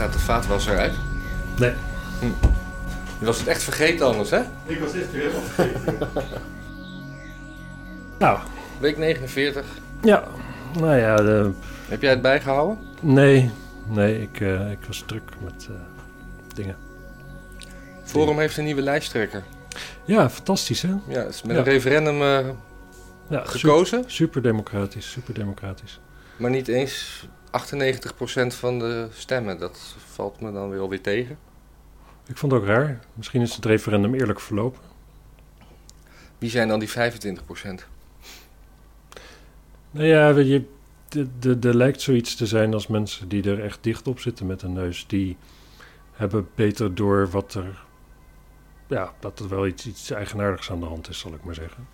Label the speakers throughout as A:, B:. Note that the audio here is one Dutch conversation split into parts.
A: Staat de vaatwasser uit?
B: Nee.
A: Je was het echt vergeten anders, hè?
B: Ik was echt weer helemaal vergeten. nou,
A: Week 49.
B: ja. Nou ja, de,
A: Heb jij het bijgehouden?
B: nee. Nee, ik, eh, ik was druk met eh, dingen.
A: Forum heeft een nieuwe lijsttrekker.
B: Ja, fantastisch hè?
A: Ja, is met
B: Ja.
A: een referendum eh,
B: Ja,
A: gekozen.
B: Super democratisch, super democratisch.
A: Maar niet eens 98% van de stemmen. Dat valt me dan weer alweer tegen.
B: Ik vond het ook raar. Misschien is het referendum eerlijk verlopen.
A: Wie zijn dan die 25%?
B: Nou ja, je, de- de- er lijkt zoiets te zijn als mensen die er echt dicht op zitten met een neus. Die hebben beter door wat er, ja, dat er wel iets, iets eigenaardigs aan de hand is, zal ik maar zeggen.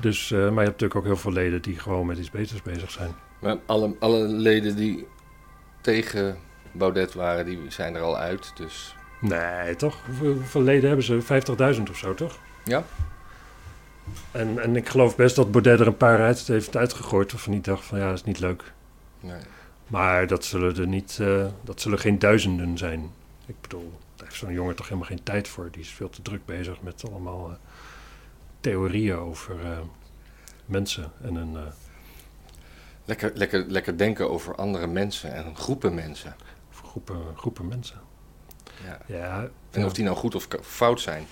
B: Dus, eh, maar je hebt natuurlijk ook heel veel leden die gewoon met iets beters bezig zijn.
A: Maar alle, alle leden die tegen Baudet waren, die zijn er al uit. Dus
B: Nee, toch? Hoeveel, hoeveel leden hebben ze? 50.000 of zo, toch?
A: ja,
B: En, en ik geloof best dat Baudet er een paar uit heeft uitgegooid. Waarvan hij dacht van ja, dat is niet leuk.
A: nee.
B: Maar dat zullen er niet, eh, dat zullen geen duizenden zijn. Ik bedoel, daar heeft zo'n jongen toch helemaal geen tijd voor. Die is veel te druk bezig met allemaal eh, theorieën over eh, mensen en een.
A: Lekker, lekker, lekker denken over andere mensen en groepen mensen.
B: groepen, groepen mensen.
A: Ja.
B: Ja,
A: En of die nou goed of fout zijn.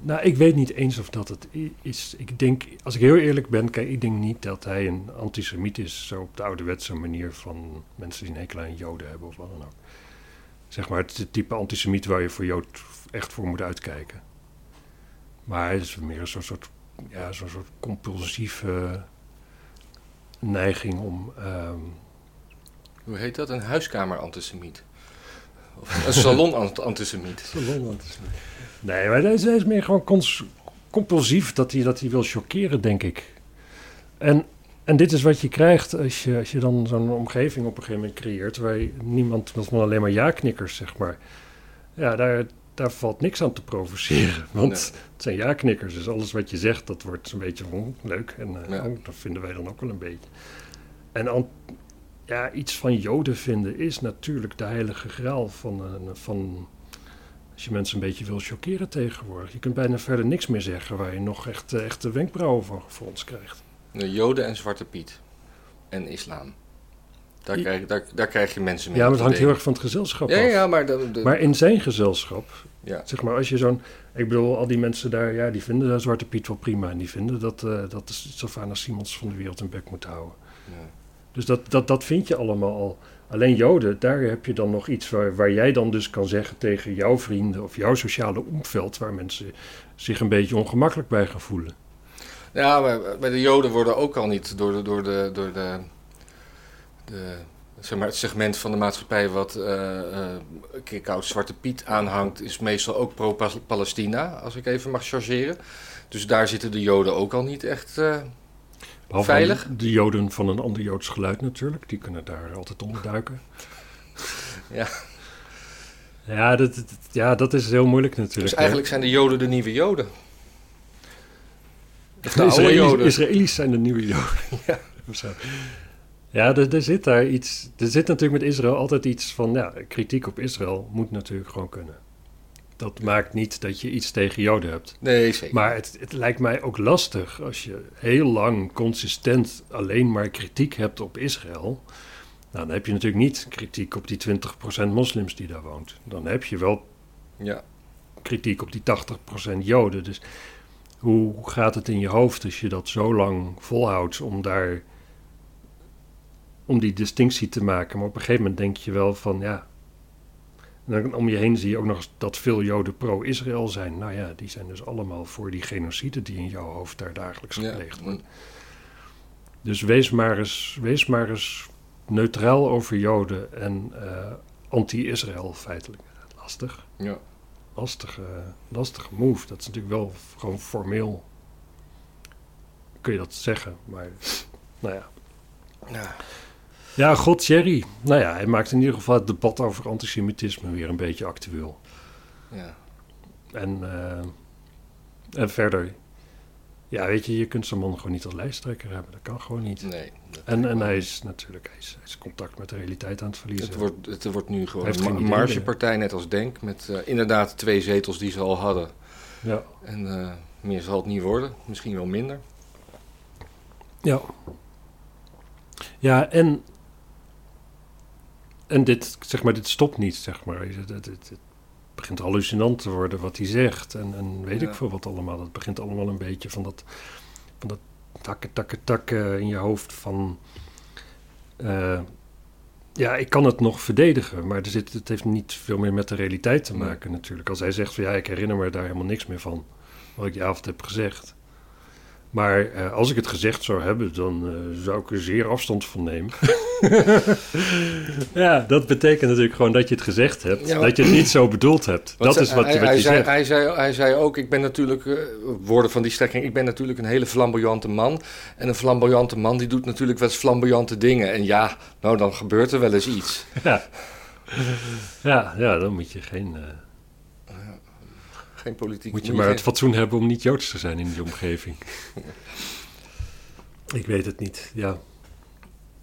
B: Nou, ik weet niet eens of dat het is. Ik denk, als ik heel eerlijk ben, kijk, ik denk niet dat hij een antisemiet is. Zo op de ouderwetse manier van mensen die een hekel aan joden hebben of wat dan ook. Zeg maar, het type antisemiet waar je voor jood echt voor moet uitkijken. Maar hij is meer een soort, soort, ja, zo'n soort compulsieve neiging om... ehm,
A: Hoe heet dat? Een huiskamer-antisemiet. Of een salon-antisemiet.
B: Nee, maar hij is, hij is meer gewoon cons- compulsief dat hij, dat hij wil chockeren, denk ik. En, en dit is wat je krijgt als je, als je dan zo'n omgeving op een gegeven moment creëert... waar je niemand, dat alleen maar ja-knikkers, zeg maar. Ja, daar, daar valt niks aan te provoceren. Want
A: Nee.
B: het zijn ja-knikkers, dus alles wat je zegt, dat wordt een beetje hm, leuk. En eh,
A: Ja.
B: oh, dat vinden wij dan ook wel een beetje. En an- ja, iets van joden vinden is natuurlijk de heilige graal van... een van als je mensen een beetje wil chockeren tegenwoordig. Je kunt bijna verder niks meer zeggen waar je nog echt, eh, echt de wenkbrauwen van gefronst krijgt.
A: De Joden en Zwarte Piet. En islam. Daar krijg, daar, daar krijg je mensen mee.
B: Ja, maar het hangt heel erg van het gezelschap
A: Ja,
B: af.
A: ja, maar... De, de-
B: Maar in zijn gezelschap,
A: ja.
B: zeg maar, als je zo'n... Ik bedoel, al die mensen daar, ja, die vinden de Zwarte Piet wel prima. En die vinden dat, eh dat Savannah Simons van de wereld in bek moet houden.
A: Ja.
B: Dus dat, dat, dat vind je allemaal al. Alleen Joden, daar heb je dan nog iets waar, waar jij dan dus kan zeggen tegen jouw vrienden of jouw sociale omveld, waar mensen zich een beetje ongemakkelijk bij gaan voelen.
A: Ja, maar bij de Joden worden ook al niet door de, door de, door de, de zeg maar het segment van de maatschappij wat Kikhout Zwarte Piet aanhangt, is meestal ook pro-Palestina, als ik even mag chargeren. Dus daar zitten de Joden ook al niet echt. eh, Veilig?
B: De Joden van een ander Joods geluid natuurlijk, die kunnen daar altijd onder duiken.
A: Ja.
B: Ja dat, dat- ja, dat is heel moeilijk natuurlijk.
A: dus eigenlijk zijn de Joden de nieuwe Joden. Of de Joden.
B: Israëli's zijn de nieuwe Joden.
A: Ja.
B: Ja, er, er zit daar iets. Er zit natuurlijk met Israël altijd iets van. Ja, kritiek op Israël moet natuurlijk gewoon kunnen. Dat maakt niet dat je iets tegen Joden hebt.
A: Nee, zeker.
B: Maar het, het lijkt mij ook lastig als je heel lang consistent alleen maar kritiek hebt op Israël. Nou, dan heb je natuurlijk niet kritiek op die 20% moslims die daar woont. Dan heb je wel
A: Ja.
B: kritiek op die 80% Joden. Dus hoe gaat het in je hoofd als je dat zo lang volhoudt om daar om die distinctie te maken? Maar op een gegeven moment denk je wel van ja. En dan om je heen zie je ook nog eens dat veel Joden pro-Israël zijn. Nou ja, die zijn dus allemaal voor die genocide die in jouw hoofd daar dagelijks gepleegd wordt. Dus wees maar eens, wees maar eens neutraal over Joden en eh, anti-Israël feitelijk. Lastig
A: ja.
B: lastige, lastige move. Dat is natuurlijk wel gewoon formeel. Kun je dat zeggen, maar nou ja.
A: Ja.
B: Ja, god, Jerry. Nou ja, hij maakt in ieder geval het debat over antisemitisme weer een beetje actueel.
A: ja.
B: En, eh, en verder, Ja, weet je, je kunt zo'n man gewoon niet als lijsttrekker hebben. Dat kan gewoon niet.
A: Nee.
B: En, en hij is natuurlijk, hij is, hij is contact met de realiteit aan het verliezen.
A: Het wordt, het wordt nu gewoon
B: heeft
A: een margepartij, net als Denk. Met eh, inderdaad twee zetels die ze al hadden.
B: Ja,
A: En eh, meer zal het niet worden. Misschien wel minder.
B: ja. Ja, en, en dit, zeg maar, dit stopt niet, zeg maar. Het, het, het, het begint hallucinant te worden wat hij zegt. En, en weet
A: Ja.
B: ik veel wat allemaal. Het begint allemaal een beetje van dat, van dat takken, takken, takken in je hoofd van... eh, ja, ik kan het nog verdedigen, maar er zit, het heeft niet veel meer met de realiteit te
A: Nee.
B: maken natuurlijk. Als hij zegt van ja, ik herinner me daar helemaal niks meer van, wat ik die avond heb gezegd. Maar eh, als ik het gezegd zou hebben, dan eh, zou ik er zeer afstand van nemen. ja, dat betekent natuurlijk gewoon dat je het gezegd hebt.
A: Ja, maar-
B: dat je het niet zo bedoeld hebt. Dat is wat,
A: hij,
B: wat
A: hij
B: je
A: zei,
B: zegt.
A: Hij zei, hij zei ook, ik ben natuurlijk, eh, woorden van die strekking, ik ben natuurlijk een hele flamboyante man. En een flamboyante man die doet natuurlijk wel eens flamboyante dingen. En ja, nou dan gebeurt er wel eens iets.
B: Ja. ja, ja, dan moet je geen...
A: Geen politiek.
B: Moet je maar het fatsoen hebben om niet Joods te zijn in die omgeving. ik weet het niet, ja.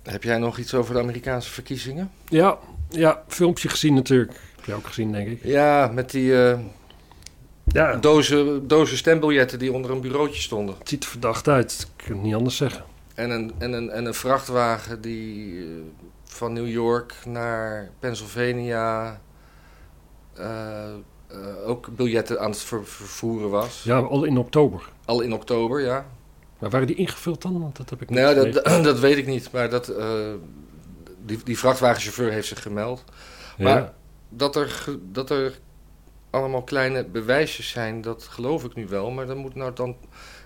A: Heb jij nog iets over de Amerikaanse verkiezingen?
B: Ja, ja, filmpje gezien natuurlijk. Heb je ook gezien, denk ik.
A: Ja, met die eh,
B: Ja,
A: dozen, dozen stembiljetten die onder een bureautje stonden.
B: het ziet er verdacht uit. Ik kan het niet anders zeggen.
A: En een, en een, en een vrachtwagen die eh, van New York naar Pennsylvania eh, eh, ook biljetten aan het ver- vervoeren was.
B: Ja, al in oktober.
A: Al in oktober, ja.
B: Maar waren die ingevuld dan? Want dat heb ik niet
A: Nou, dat, dat weet ik niet, maar dat, eh, die, die vrachtwagenchauffeur heeft zich gemeld.
B: Ja.
A: maar- Dat er, dat er allemaal kleine bewijsjes zijn, dat geloof ik nu wel. Maar dan moet nou dan.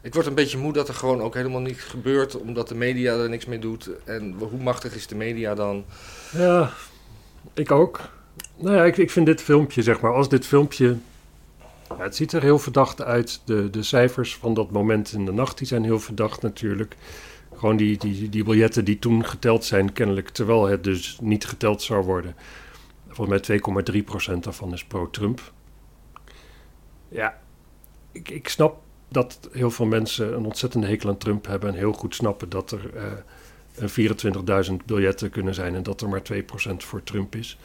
A: Ik word een beetje moe dat er gewoon ook helemaal niets gebeurt, omdat de media er niks mee doet. En hoe machtig is de media dan?
B: Ja, ik ook. Nou ja, ik, ik vind dit filmpje, zeg maar, als dit filmpje... Ja, het ziet er heel verdacht uit. De, de cijfers van dat moment in de nacht, die zijn heel verdacht natuurlijk. Gewoon die, die, die biljetten die toen geteld zijn, kennelijk, terwijl het dus niet geteld zou worden. Volgens mij 2,3% daarvan is pro-Trump. Ja, ik, ik snap dat heel veel mensen een ontzettende hekel aan Trump hebben... en heel goed snappen dat er... eh, een 24.000 biljetten kunnen zijn en dat er maar 2% voor Trump is.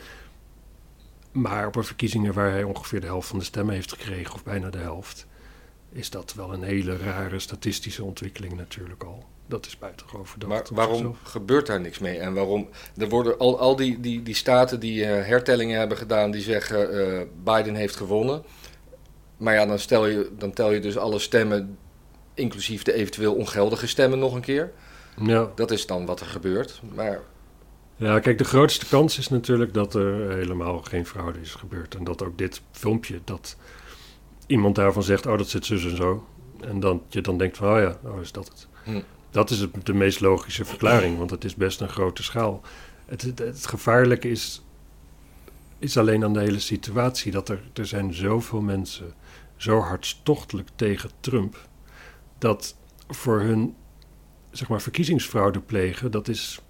B: Maar op een verkiezingen waar hij ongeveer de helft van de stemmen heeft gekregen, of bijna de helft, is dat wel een hele rare statistische ontwikkeling natuurlijk al. Dat is buitengewoon verdacht.
A: Maar waarom
B: zichzelf.
A: gebeurt daar niks mee? En waarom? Er worden al, al die, die, die staten die eh, hertellingen hebben gedaan, die zeggen eh, Biden heeft gewonnen. Maar ja, dan, stel je, dan tel je dus alle stemmen, inclusief de eventueel ongeldige stemmen, nog een keer.
B: Ja.
A: Dat is dan wat er gebeurt. Maar
B: ja, kijk, de grootste kans is natuurlijk dat er helemaal geen fraude is gebeurd. En dat ook dit filmpje, dat iemand daarvan zegt, oh dat zit zus en zo. En dan je dan denkt van, oh ja, oh is dat het.
A: Hm.
B: Dat is het, de meest logische verklaring, want het is best een grote schaal. Het, het, het gevaarlijke is, is alleen aan de hele situatie dat er, er zijn zoveel mensen zo hartstochtelijk tegen Trump, dat voor hun, zeg maar, verkiezingsfraude plegen, dat is,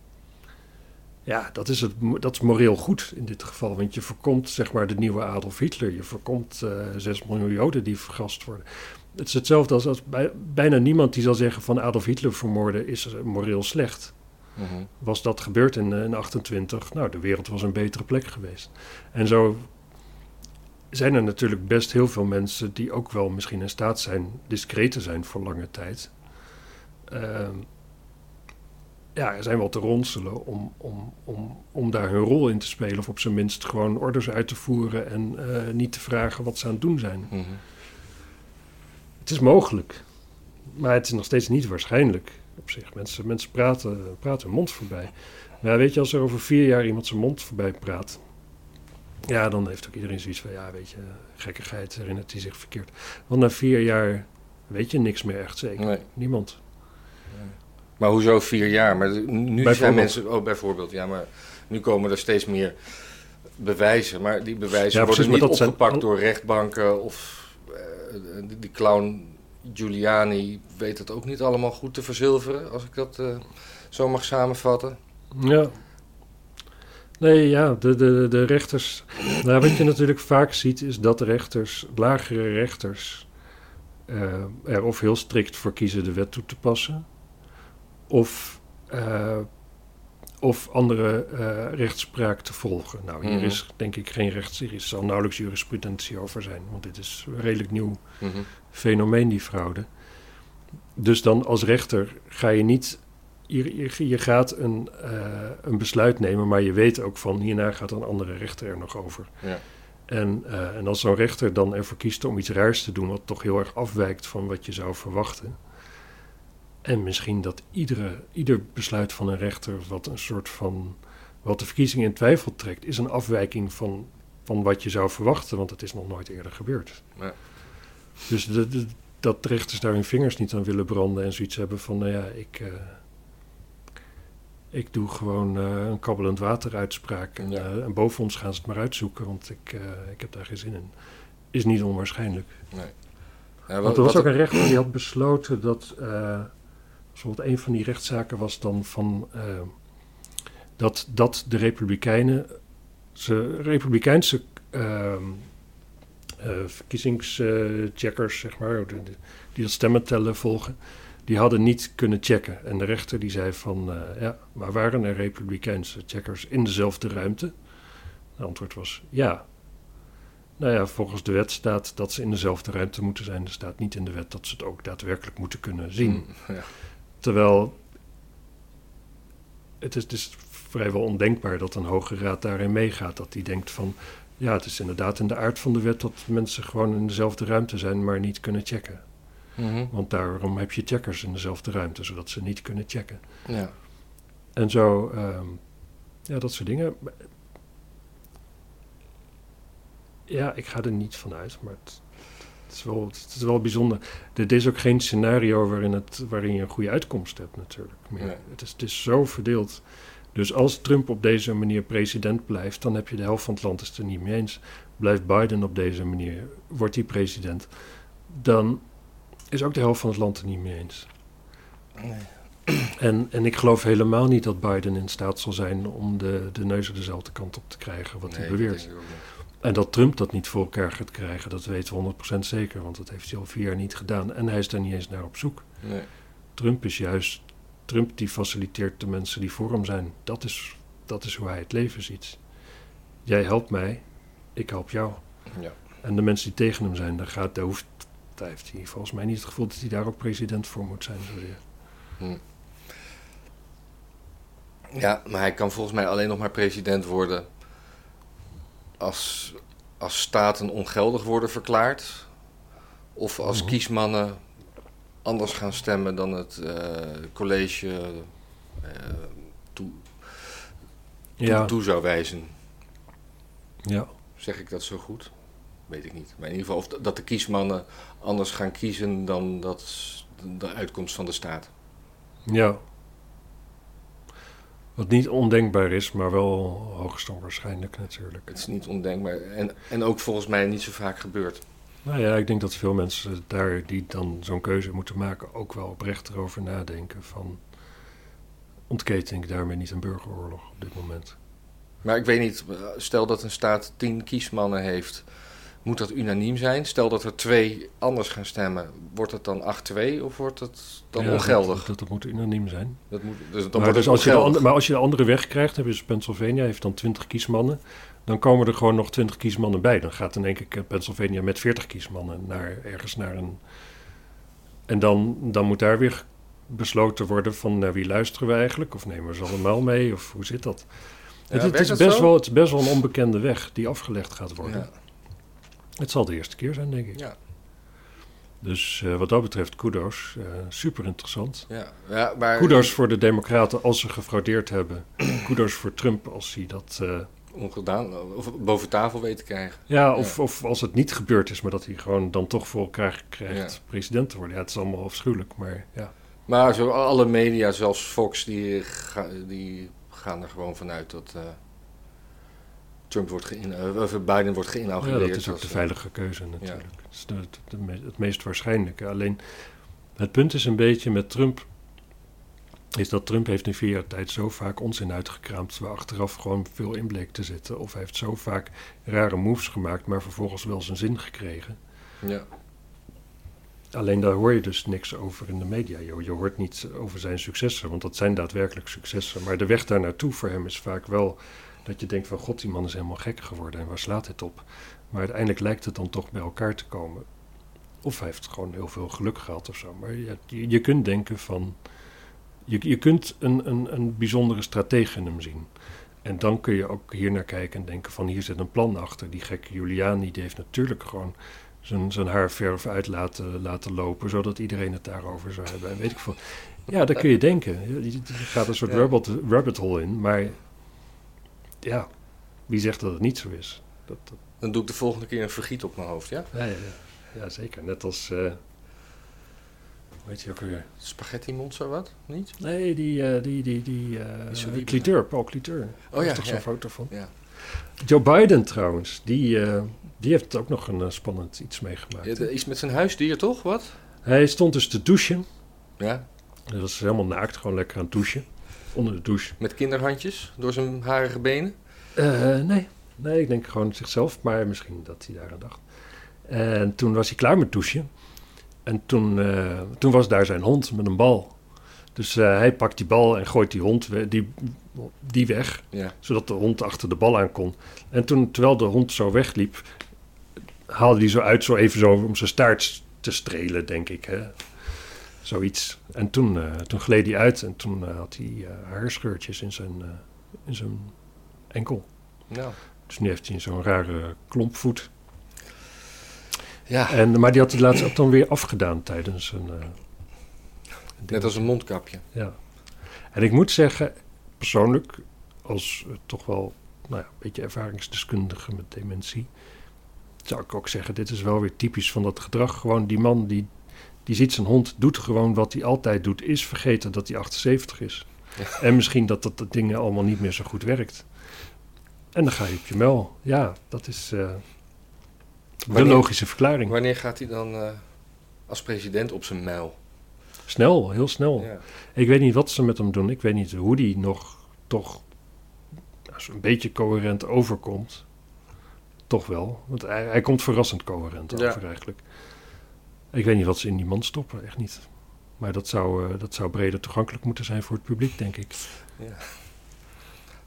B: ja, dat is, het, dat is moreel goed in dit geval. Want je voorkomt, zeg maar, de nieuwe Adolf Hitler. Je voorkomt eh 6 miljoen Joden die vergast worden. Het is hetzelfde als, als bij, bijna niemand die zal zeggen van Adolf Hitler vermoorden is eh, moreel slecht.
A: mhm.
B: Was dat gebeurd in, eh, in 28, nou, de wereld was een betere plek geweest. En zo zijn er natuurlijk best heel veel mensen die ook wel misschien in staat zijn discreet te zijn voor lange tijd. Ehm, ja, er zijn wel te ronselen om, om, om, om daar hun rol in te spelen. Of op zijn minst gewoon orders uit te voeren en eh, niet te vragen wat ze aan het doen zijn.
A: Mhm.
B: Het is mogelijk, maar het is nog steeds niet waarschijnlijk op zich. Mensen, mensen praten, praten hun mond voorbij. Ja, weet je, als er over vier jaar iemand zijn mond voorbij praat, ja, dan heeft ook iedereen zoiets van, ja, weet je, gekkigheid, herinnert hij zich verkeerd. Want na vier jaar weet je niks meer echt zeker.
A: Nee.
B: Niemand.
A: Maar hoezo vier jaar? Maar nu zijn mensen, oh bijvoorbeeld, ja, maar nu komen er steeds meer bewijzen. Maar die bewijzen
B: Ja,
A: worden
B: precies,
A: niet
B: zijn
A: opgepakt door rechtbanken of eh, die, clown Giuliani weet het ook niet allemaal goed te verzilveren, als ik dat eh, zo mag samenvatten.
B: Ja. Nee, ja, de, de, de rechters. Nou, wat je natuurlijk vaak ziet, is dat de rechters, lagere rechters, eh, er of heel strikt voor kiezen de wet toe te passen, of, eh, of andere eh, rechtspraak te volgen. Nou, hier
A: Mhm.
B: is denk ik geen rechts, hier is, zal nauwelijks jurisprudentie over zijn, want dit is een redelijk nieuw
A: Mhm.
B: fenomeen, die fraude. Dus dan als rechter ga je niet. Je, je, je gaat een, eh, een besluit nemen, maar je weet ook van hierna gaat een andere rechter er nog over.
A: Ja.
B: En, en als zo'n rechter dan ervoor kiest om iets raars te doen, wat toch heel erg afwijkt van wat je zou verwachten. En misschien dat iedere, ieder besluit van een rechter, wat een soort van. wat de verkiezing in twijfel trekt, is een afwijking van, van wat je zou verwachten, want het is nog nooit eerder gebeurd. Dus de, de- dat rechters daar hun vingers niet aan willen branden en zoiets hebben van, nou ja, ik, eh, ik doe gewoon eh, een kabbelend water uitspraak en,
A: Ja.
B: eh, en boven ons gaan ze het maar uitzoeken, want ik, ik heb daar geen zin in. Is niet onwaarschijnlijk.
A: Nee. Ja,
B: Want er was ook een rechter die had besloten dat. Bijvoorbeeld een van die rechtszaken was dan van. eh, dat, dat de Republikeinen. Ze Republikeinse. ehm, eh, verkiezingscheckers, zeg maar. de- die dat stemmen tellen volgen. Die hadden niet kunnen checken. En de rechter die zei van. eh, ja, maar waren er Republikeinse checkers in dezelfde ruimte? Het antwoord was ja. Nou ja, volgens de wet staat dat ze in dezelfde ruimte moeten zijn. Er staat niet in de wet dat ze het ook daadwerkelijk moeten kunnen zien.
A: Mm, ja.
B: Terwijl het is, het is vrijwel ondenkbaar dat een hoge raad daarin meegaat. Dat die denkt van, ja, het is inderdaad in de aard van de wet dat mensen gewoon in dezelfde ruimte zijn, maar niet kunnen checken.
A: Mhm.
B: Want daarom heb je checkers in dezelfde ruimte, zodat ze niet kunnen checken.
A: ja.
B: En zo, ehm, ja, dat soort dingen. Ja, ik ga er niet van uit, maar het, het, is, wel, het is wel bijzonder. Dit is ook geen scenario waarin, het, waarin je een goede uitkomst hebt, natuurlijk. Meer.
A: Nee.
B: Het, is, het is zo verdeeld. Dus als Trump op deze manier president blijft, dan heb je de helft van het land het er niet mee eens. Blijft Biden op deze manier, wordt hij president, dan is ook de helft van het land er niet mee eens.
A: Nee.
B: En, en ik geloof helemaal niet dat Biden in staat zal zijn om de, de neuzen dezelfde kant op te krijgen, wat hij
A: Nee, dat
B: beweert.
A: ik ook niet.
B: En dat Trump dat niet voor elkaar gaat krijgen, dat weten we 100% zeker, want dat heeft hij al vier jaar niet gedaan. En hij is daar niet eens naar op zoek.
A: Nee.
B: Trump is juist, Trump die faciliteert de mensen die voor hem zijn. Dat is, dat is hoe hij het leven ziet. Jij helpt mij, ik help jou.
A: Ja.
B: En de mensen die tegen hem zijn, daar, gaat, daar, hoeft, daar heeft hij volgens mij niet het gevoel dat hij daar ook president voor moet zijn.
A: Hm. Ja, maar hij kan volgens mij alleen nog maar president worden als, als staten ongeldig worden verklaard. Of als
B: Mhm.
A: kiesmannen anders gaan stemmen dan het eh, college eh, toe, toe,
B: Ja,
A: toe zou wijzen.
B: ja.
A: Zeg ik dat zo goed? Weet ik niet. Maar in ieder geval of dat de kiesmannen anders gaan kiezen dan dat de uitkomst van de staat.
B: Ja. Wat niet ondenkbaar is, maar wel hoogst onwaarschijnlijk natuurlijk.
A: Het is niet ondenkbaar. En, en ook volgens mij niet zo vaak gebeurd.
B: Nou ja, ik denk dat veel mensen daar die dan zo'n keuze moeten maken ook wel oprecht erover nadenken van ontketen ik daarmee niet een burgeroorlog op dit moment.
A: Maar ik weet niet, stel dat een staat tien kiesmannen heeft, moet dat unaniem zijn? Stel dat er twee anders gaan stemmen, wordt het dan 8-2 of wordt het dan
B: Ja,
A: ongeldig?
B: Dat, dat, dat moet unaniem zijn.
A: Dat moet, dus dan
B: Maar,
A: wordt
B: dus als je de maar als je de andere weg krijgt, heb je dus Pennsylvania heeft dan 20 kiesmannen. Dan komen er gewoon nog 20 kiesmannen bij. Dan gaat in één keer Pennsylvania met 40 kiesmannen naar ergens naar een. En dan, dan moet daar weer besloten worden van naar wie luisteren we eigenlijk? Of nemen we ze allemaal mee? Of hoe zit dat?
A: Ja,
B: het, is best wel, het is best wel een onbekende weg die afgelegd gaat worden.
A: Ja,
B: Het zal de eerste keer zijn, denk ik.
A: ja,
B: Dus eh, wat dat betreft, kudos. Eh, super interessant.
A: ja, ja, maar
B: Kudos voor de Democraten als ze gefraudeerd hebben. Kudos voor Trump als hij dat. eh,
A: ongedaan, of boven tafel weten te krijgen.
B: ja, of, of als het niet gebeurd is, maar dat hij gewoon dan toch voor elkaar krijgt
A: Ja.
B: president te worden. Ja, het is allemaal afschuwelijk, maar ja.
A: Maar zo alle media, zelfs Fox, die, ga- die gaan er gewoon vanuit dat Trump wordt geïn, eh, Biden wordt
B: ja
A: geïnaugureerd.
B: dat is ook de
A: eh,
B: veilige keuze natuurlijk. Het is de, de- de me- het meest waarschijnlijke. Alleen het punt is een beetje met Trump. Is dat Trump heeft in vier jaar tijd zo vaak onzin uitgekraamd. waar achteraf gewoon veel in bleek te zitten. Of hij heeft zo vaak rare moves gemaakt. maar vervolgens wel zijn zin gekregen.
A: Ja,
B: Alleen daar hoor je dus niks over in de media. Je, je hoort niet over zijn successen, want dat zijn daadwerkelijk successen. Maar de weg daar naartoe voor hem is vaak wel dat je denkt van god, die man is helemaal gek geworden en waar slaat het op? Maar uiteindelijk lijkt het dan toch bij elkaar te komen. Of hij heeft gewoon heel veel geluk gehad of zo. Maar je, je, kunt denken van, je, je kunt een, een, een bijzondere stratege in hem zien. En dan kun je ook hier naar kijken en denken van hier zit een plan achter. Die gekke Giuliani die heeft natuurlijk gewoon zijn, zijn haarverf uit laten, laten lopen, zodat iedereen het daarover zou hebben. En weet ik veel. Ja, dat kun je denken. Je, je gaat een soort
A: Ja.
B: rabbit, rabbit hole in, maar ja, wie zegt dat het niet zo is? Dat, dat,
A: Dan doe ik de volgende keer een vergiet op mijn hoofd, ja?
B: ja, ja, ja. ja, zeker. Net als, eh hoe heet je ook weer?
A: Spaghetti monster, wat? Niet?
B: Nee, die, eh, die, die, die, eh
A: Die.
B: Cliteur, Paul Cliteur.
A: Oh
B: Daar
A: ja,
B: is toch zo'n foto van?
A: Ja.
B: Joe Biden trouwens, die, die heeft ook nog een spannend iets meegemaakt.
A: Ja, Iets met zijn huisdier, toch? Wat?
B: Hij stond dus te douchen.
A: Ja.
B: Dat was helemaal naakt, gewoon lekker aan het douchen. Onder de douche.
A: Met kinderhandjes door zijn harige benen.
B: Eh, nee, nee, ik denk gewoon zichzelf, maar misschien dat hij daaraan dacht. En toen was hij klaar met douchen. En toen, eh, toen was daar zijn hond met een bal. Dus eh, hij pakt die bal en gooit die hond we- die, die weg,
A: Ja.
B: zodat de hond achter de bal aan kon. En toen, terwijl de hond zo wegliep, haalde hij zo uit, zo even zo om zijn staart te strelen, denk ik. Hè? Zoiets. En toen, eh, toen gleed hij uit en toen eh, had hij eh, haarscheurtjes in zijn, in zijn enkel. Dus nu heeft hij zo'n rare klompvoet.
A: Ja,
B: En, maar die had hij laatst ook dan weer afgedaan tijdens een...
A: net als een mondkapje.
B: Ja. En ik moet zeggen, persoonlijk, als toch wel nou ja, een beetje ervaringsdeskundige met dementie, zou ik ook zeggen, dit is wel weer typisch van dat gedrag. Gewoon die man die, die ziet zijn hond, doet gewoon wat hij altijd doet, is vergeten dat hij 78 is.
A: Ja.
B: En misschien dat dat, dat dingen allemaal niet meer zo goed werkt. En dan ga je op je muil. Ja, dat is eh, de logische verklaring.
A: Wanneer gaat hij dan eh, als president op zijn mijl?
B: Snel, heel snel.
A: Ja.
B: Ik weet niet wat ze met hem doen. Ik weet niet hoe die nog toch nou, zo'n beetje coherent overkomt. Toch wel. Want hij, hij komt verrassend coherent
A: Ja.
B: over eigenlijk. Ik weet niet wat ze in die man stoppen, echt niet. Maar dat zou, eh, dat zou breder toegankelijk moeten zijn voor het publiek, denk ik.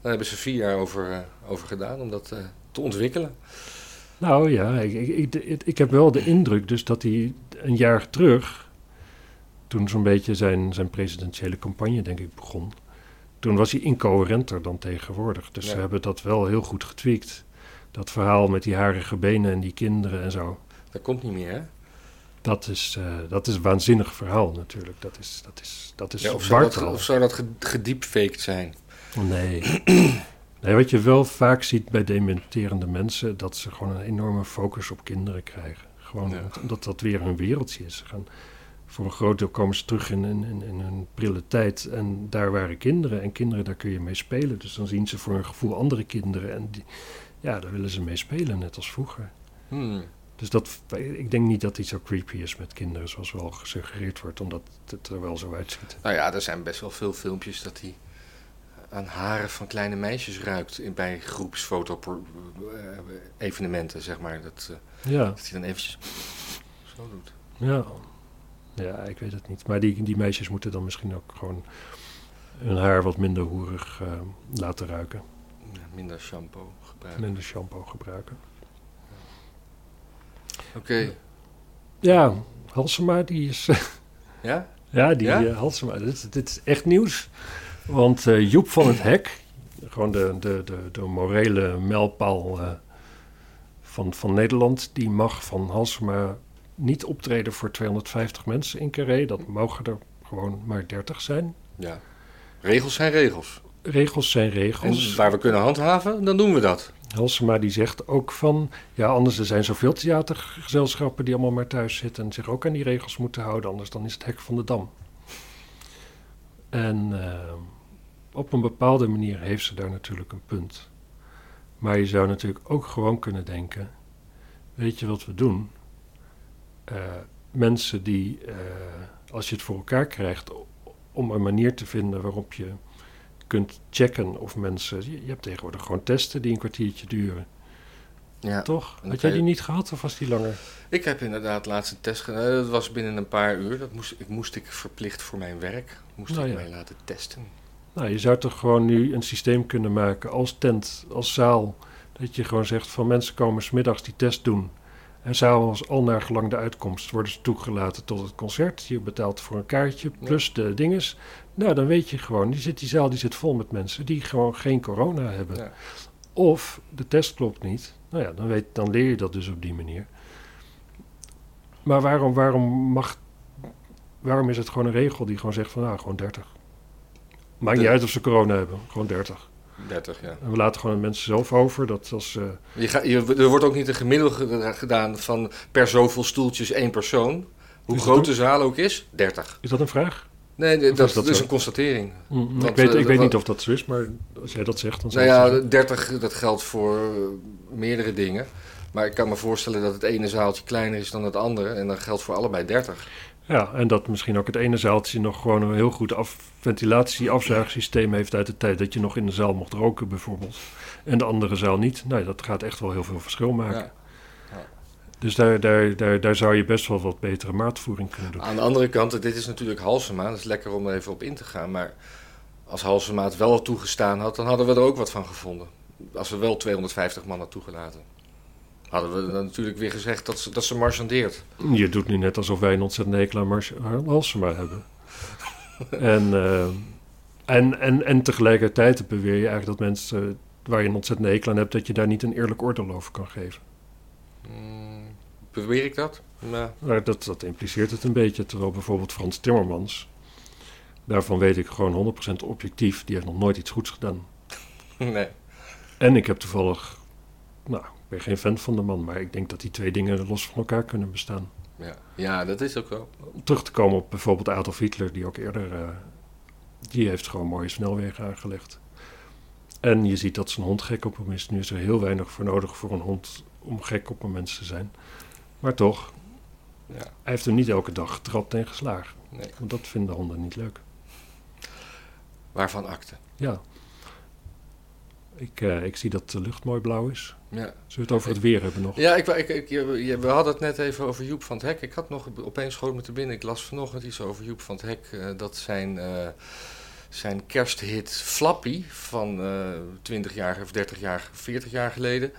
A: Daar hebben ze vier jaar over, eh, over gedaan om dat eh, te ontwikkelen.
B: Nou ja, ik, ik, ik, ik heb wel de indruk dus dat hij een jaar terug, toen zo'n beetje zijn, zijn presidentiële campagne denk ik begon, toen was hij incoherenter dan tegenwoordig. Dus
A: Ja.
B: ze hebben dat wel heel goed getweakt. Dat verhaal met die harige benen en die kinderen en zo.
A: Dat komt niet meer, hè?
B: Dat is, eh, dat is een waanzinnig verhaal natuurlijk. Dat is, dat is, dat is
A: Ja, of, zou dat, of zou dat ge- gediepfaked zijn?
B: Nee. nee. Wat je wel vaak ziet bij dementerende mensen, dat ze gewoon een enorme focus op kinderen krijgen. Gewoon
A: Ja.
B: omdat dat weer hun wereldje is. Ze gaan, voor een groot deel komen ze terug in, in, in, in hun prille tijd. En daar waren kinderen. En kinderen, daar kun je mee spelen. Dus dan zien ze voor hun gevoel andere kinderen. En die, ja, daar willen ze mee spelen, net als vroeger.
A: Hmm.
B: Dus dat, ik denk niet dat iets zo creepy is met kinderen, zoals wel gesuggereerd wordt, omdat het er wel zo uitziet.
A: Nou ja, er zijn best wel veel filmpjes dat hij aan haren van kleine meisjes ruikt in, bij groepsfoto-evenementen, zeg maar. Dat, eh,
B: Ja.
A: dat hij dan eventjes zo doet.
B: Ja. ja, ik weet het niet. Maar die, die meisjes moeten dan misschien ook gewoon hun haar wat minder hoerig eh, laten ruiken.
A: Ja, minder shampoo gebruiken.
B: Minder shampoo gebruiken.
A: Oké,
B: Ja, Halsema, die is...
A: ja?
B: ja, die
A: Ja?
B: eh, Halsema, dit, is- dit is echt nieuws. Want eh, Joep van het Hek, gewoon de, de, de, de morele mijlpaal eh, van, van Nederland... die mag van Halsema niet optreden voor 250 mensen in Carré. Dat mogen er gewoon maar 30 zijn.
A: Ja. Regels zijn regels.
B: Regels zijn regels.
A: En waar we kunnen handhaven, dan doen we dat.
B: Halsema die zegt ook van... ja, anders er zijn zoveel theatergezelschappen... die allemaal maar thuis zitten... en zich ook aan die regels moeten houden... anders dan is het hek van de dam. En eh, op een bepaalde manier heeft ze daar natuurlijk een punt. Maar je zou natuurlijk ook gewoon kunnen denken... weet je wat we doen? Eh, mensen die, eh, als je het voor elkaar krijgt... om een manier te vinden waarop je kunt checken of mensen. Je, je hebt tegenwoordig gewoon testen die een kwartiertje duren.
A: Ja.
B: toch? Had jij die niet gehad of was die langer?
A: Ik heb inderdaad laatst een test gedaan. Dat was binnen een paar uur. Dat moest ik, moest ik verplicht voor mijn werk. Moest
B: Nou
A: ik
B: ja.
A: mij laten testen.
B: Nou, je zou toch gewoon nu een systeem kunnen maken als tent, als zaal. Dat je gewoon zegt van mensen komen smiddags die test doen. En s'avonds al naar gelang de uitkomst worden ze toegelaten tot het concert. Je betaalt voor een kaartje
A: Ja.
B: plus de dinges. Nou, dan weet je gewoon, die, zit, die zaal die zit vol met mensen die gewoon geen corona hebben.
A: Ja.
B: Of de test klopt niet. Nou ja, dan, weet, dan leer je dat dus op die manier. Maar waarom, waarom, mag, waarom is het gewoon een regel die gewoon zegt van nou, gewoon 30? Maakt niet
A: De-
B: uit of ze corona hebben, gewoon 30.
A: 30, ja.
B: En we laten gewoon aan mensen zelf over. Dat als, eh,
A: Je ga, je, er wordt ook niet een gemiddelde ge- gedaan van per zoveel stoeltjes één persoon. Hoe groot de zaal ook is, 30.
B: is dat een vraag?
A: Nee, dat,
B: is dat
A: dat is
B: zo?
A: een constatering.
B: Mm,
A: Want,
B: ik weet,
A: eh,
B: ik weet niet of dat zo is, maar als jij dat zegt, dan
A: Nou
B: zou ik
A: ja,
B: zeggen.
A: 30 dat geldt voor eh, meerdere dingen. Maar ik kan me voorstellen dat het ene zaaltje kleiner is dan het andere. En dat geldt voor allebei 30.
B: Ja, en dat misschien ook het ene zaaltje nog gewoon een heel goed af, ventilatie-afzuigsysteem heeft uit de tijd dat je nog in de zaal mocht roken, bijvoorbeeld. En de andere zaal niet. Nou, dat gaat echt wel heel veel verschil maken.
A: Ja.
B: Dus daar, daar, daar, daar zou je best wel wat betere maatvoering kunnen doen.
A: Aan de andere kant, dit is natuurlijk Halsema. Dat is lekker om er even op in te gaan. Maar als Halsema het wel toegestaan had, dan hadden we er ook wat van gevonden. Als we wel 250 man hadden toegelaten. Hadden we dan natuurlijk weer gezegd dat ze, dat ze marchandeert.
B: Je doet nu net alsof wij een ontzettende hekel aan Mars- Halsema hebben. en, eh, en, en, en tegelijkertijd beweer je eigenlijk dat mensen waar je een ontzettende hekel aan hebt, dat je daar niet een eerlijk oordeel over kan geven.
A: Hmm, beweer ik dat? Nou,
B: Maar dat, dat impliceert het een beetje. Terwijl bijvoorbeeld Frans Timmermans, daarvan weet ik gewoon 100% objectief, die heeft nog nooit iets goeds gedaan.
A: nee.
B: En ik heb toevallig, nou, ik ben geen fan van de man, maar ik denk dat die twee dingen los van elkaar kunnen bestaan.
A: Ja. ja, dat is ook wel.
B: Om terug te komen op bijvoorbeeld Adolf Hitler, die ook eerder, eh, die heeft gewoon mooie snelwegen aangelegd. En je ziet dat zijn hond gek op hem is. Nu is er heel weinig voor nodig voor een hond om gek op een mens te zijn. Maar toch,
A: Ja.
B: hij heeft hem niet elke dag getrapt en geslagen.
A: Nee.
B: Want dat vinden honden niet leuk.
A: Waarvan akte.
B: Ja. Ik, eh, ik zie dat de lucht mooi blauw is.
A: Ja.
B: Zullen we het over het weer hebben nog?
A: Ja, ik, ik, we hadden het net even over Joep van het Hek. Ik had nog opeens schoot me te binnen. Ik las vanochtend iets over Joep van het Hek. eh, dat zijn, eh, zijn kersthit Flappy van eh 20 jaar of 30 jaar, 40 jaar geleden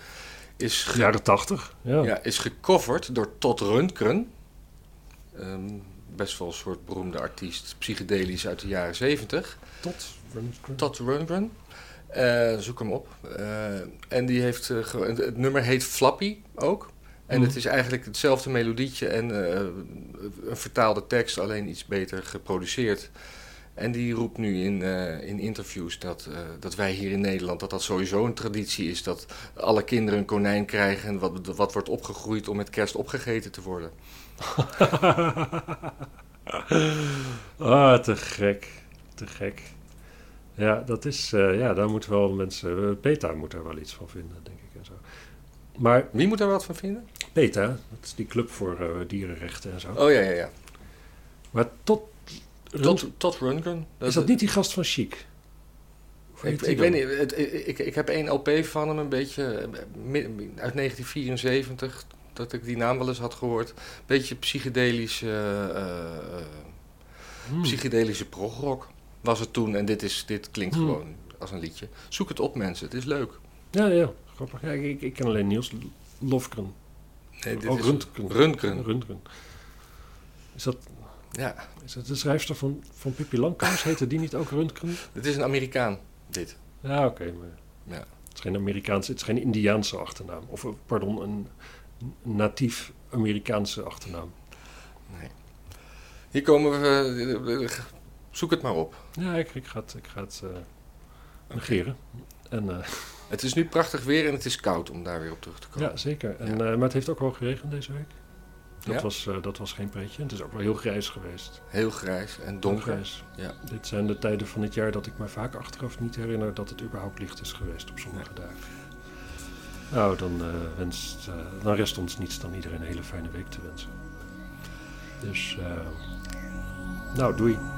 A: is, ge-
B: Jaren tachtig. Ja.
A: ja, is gecoverd door Todd Rundgren. Ehm, best wel een soort beroemde artiest, psychedelisch uit de jaren 70.
B: Tot.
A: Todd Rundgren. Eh, zoek hem op. Eh, en die heeft, eh, het, nummer heet Flappy ook. En
B: Mhm.
A: het is eigenlijk hetzelfde melodietje en een vertaalde tekst, alleen iets beter geproduceerd. En die roept nu in, in interviews dat, dat wij hier in Nederland, dat dat sowieso een traditie is. Dat alle kinderen een konijn krijgen en wat, wat wordt opgegroeid om met kerst opgegeten te worden.
B: ah, te gek. Te gek. Ja, dat is... eh, ja, daar moeten wel mensen... eh, PETA moet er wel iets van vinden, denk ik. En zo. Maar
A: Wie moet daar wat van vinden?
B: PETA, dat is die club voor eh, dierenrechten en zo.
A: Oh ja, ja, ja.
B: Maar tot...
A: Todd Rundgren.
B: is dat niet die gast van Chic?
A: Ik, ik weet niet, het, ik, ik heb één LP van hem, een beetje uit 1974, dat ik die naam wel eens had gehoord. Beetje psychedelische, eh,
B: Hmm.
A: psychedelische progrock was het toen. En dit, is, dit klinkt
B: Hmm.
A: gewoon als een liedje. Zoek het op mensen, het is leuk.
B: Ja, ja, grappig. Ja, ik, ik ken alleen Niels Lofgren.
A: Nee, dit
B: oh,
A: is
B: Rundgren.
A: Rundgren.
B: Rundgren. Is dat,
A: Ja,
B: is dat de schrijfster van, van Pippi Langkous? Heette die niet ook Rundgren?
A: het is een Amerikaan, dit.
B: Ja, oké. maar
A: Ja.
B: Het is geen Amerikaanse, het is geen Indiaanse achternaam. Of, eh, pardon, een natief Amerikaanse achternaam.
A: Nee. Hier komen we, eh, eh, zoek het maar op.
B: Ja, ik, ik ga het, ik ga het eh, negeren. En, eh,
A: Het is nu prachtig weer en het is koud om daar weer op terug te komen.
B: ja, zeker. En,
A: Ja.
B: eh, maar het heeft ook wel geregend deze week. Dat,
A: Ja?
B: was, dat was geen pretje. Het is ook wel heel grijs geweest.
A: Heel grijs en donker.
B: grijs.
A: Ja.
B: Dit zijn de tijden van het jaar dat ik me vaak achteraf niet herinner dat het überhaupt licht is geweest op sommige dagen. Nou, dan, wenst, eh, dan rest ons niets dan iedereen een hele fijne week te wensen. Dus, eh, nou, doei.